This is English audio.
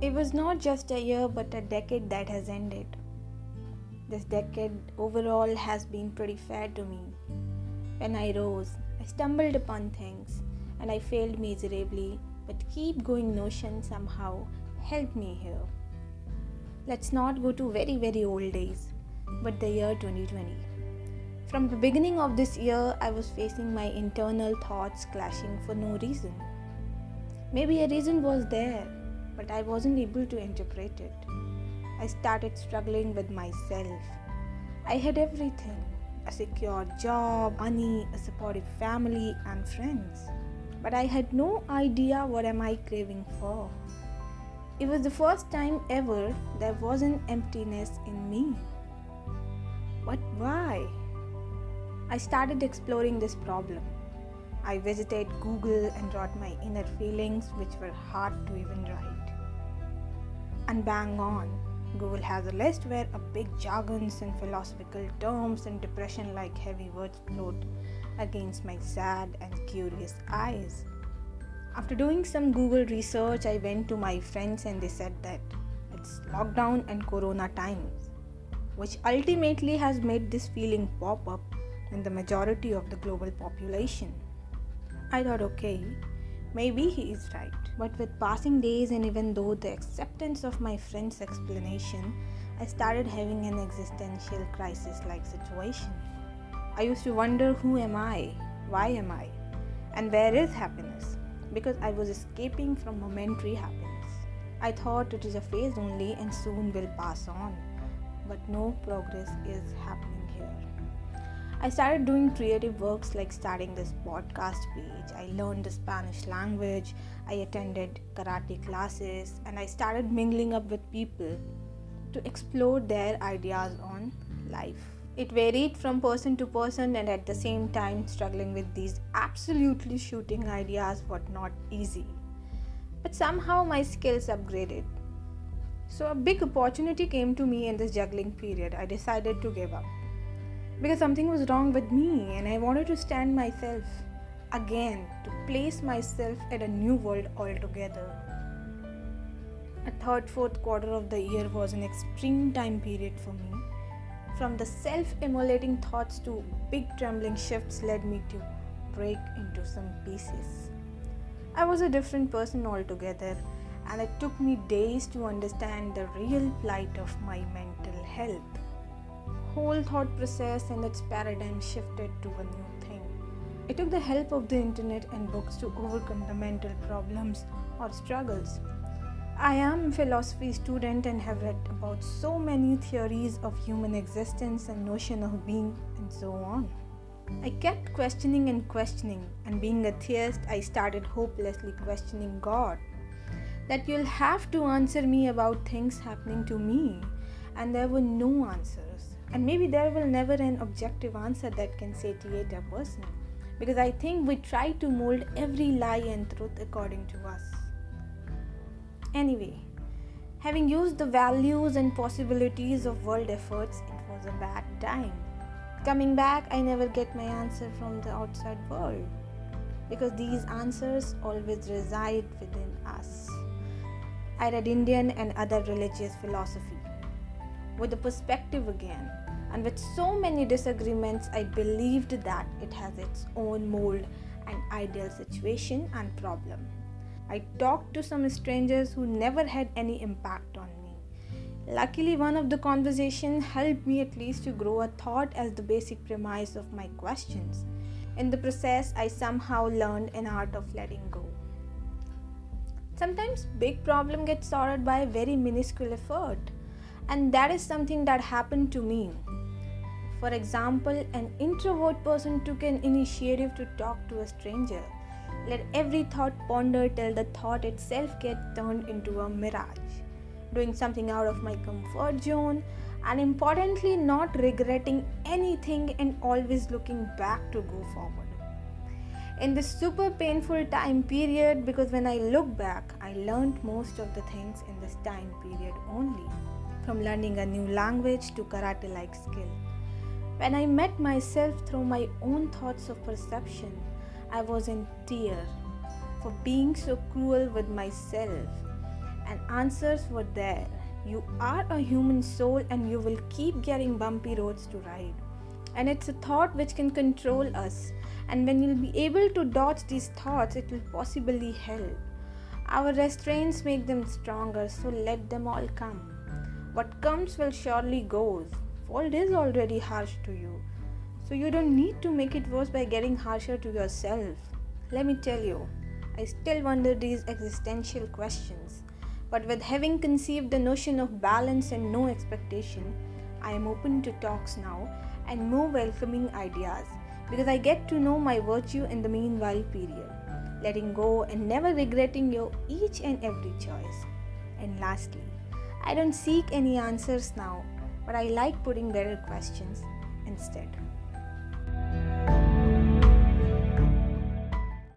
It was not just a year but a decade that has ended. This decade overall has been pretty fair to me. When I rose, I stumbled upon things and I failed miserably, but keep going notion somehow helped me here. Let's not go to very, very old days, but the year 2020. From the beginning of this year, I was facing my internal thoughts clashing for no reason. Maybe a reason was there, but I wasn't able to interpret it. I started struggling with myself. I had everything a secure job, money, a supportive family, and friends. But I had no idea what am I craving for. It was the first time ever there was an emptiness in me. But why? I started exploring this problem. I visited Google and wrote my inner feelings, which were hard to even write. And bang on, Google has a list where a big jargons and philosophical terms and depression like heavy words float against my sad and curious eyes. After doing some Google research, I went to my friends and they said that it's lockdown and corona times, which ultimately has made this feeling pop up in the majority of the global population. I thought, okay, maybe he is right. But with passing days, and even though the acceptance of my friend's explanation, I started having an existential crisis like situation. I used to wonder who am I? Why am I? And where is happiness? Because I was escaping from momentary happiness. I thought it is a phase only and soon will pass on. But no progress is happening here. I started doing creative works like starting this podcast page. I learned the Spanish language. I attended karate classes and I started mingling up with people to explore their ideas on life. It varied from person to person and at the same time struggling with these absolutely shooting ideas was not easy. But somehow my skills upgraded. So a big opportunity came to me in this juggling period. I decided to give up because something was wrong with me and I wanted to stand myself again to place myself at a new world altogether. A third, fourth quarter of the year was an extreme time period for me. From the self immolating thoughts to big trembling shifts led me to break into some pieces. I was a different person altogether, and it took me days to understand the real plight of my mental health. Whole thought process and its paradigm shifted to a new thing. It took the help of the internet and books to overcome the mental problems or struggles. I am a philosophy student and have read about so many theories of human existence and notion of being and so on. I kept questioning and questioning, and being a theist, I started hopelessly questioning God. That you'll have to answer me about things happening to me, and there were no answers. And maybe there will never an objective answer that can satiate a person because I think we try to mold every lie and truth according to us. Anyway, having used the values and possibilities of world efforts, it was a bad time. Coming back, I never get my answer from the outside world because these answers always reside within us. I read Indian and other religious philosophy with the perspective again and with so many disagreements, I believed that it has its own mold and ideal situation and problem. I talked to some strangers who never had any impact on me. Luckily, one of the conversation helped me at least to grow a thought as the basic premise of my questions. In the process, I somehow learned an art of letting go. Sometimes big problem gets sorted by a very minuscule effort, and that is something that happened to me. For example, an introvert person took an initiative to talk to a stranger. Let every thought ponder till the thought itself gets turned into a mirage. Doing something out of my comfort zone, and importantly, not regretting anything and always looking back to go forward. In this super painful time period, because when I look back, I learned most of the things in this time period only. From learning a new language to karate like skill. When I met myself through my own thoughts of perception, I was in tears. for being so cruel with myself. And answers were there. You are a human soul and you will keep getting bumpy roads to ride. And it's a thought which can control us. And when you'll be able to dodge these thoughts, it will possibly help. Our restraints make them stronger, so let them all come. What comes will surely goes. Fault is already harsh to you. So you don't need to make it worse by getting harsher to yourself. Let me tell you, I still wonder these existential questions. But with having conceived the notion of balance and no expectation, I am open to talks now and more welcoming ideas because I get to know my virtue in the meanwhile period, letting go and never regretting your each and every choice. And lastly, I don't seek any answers now, but I like putting better questions instead.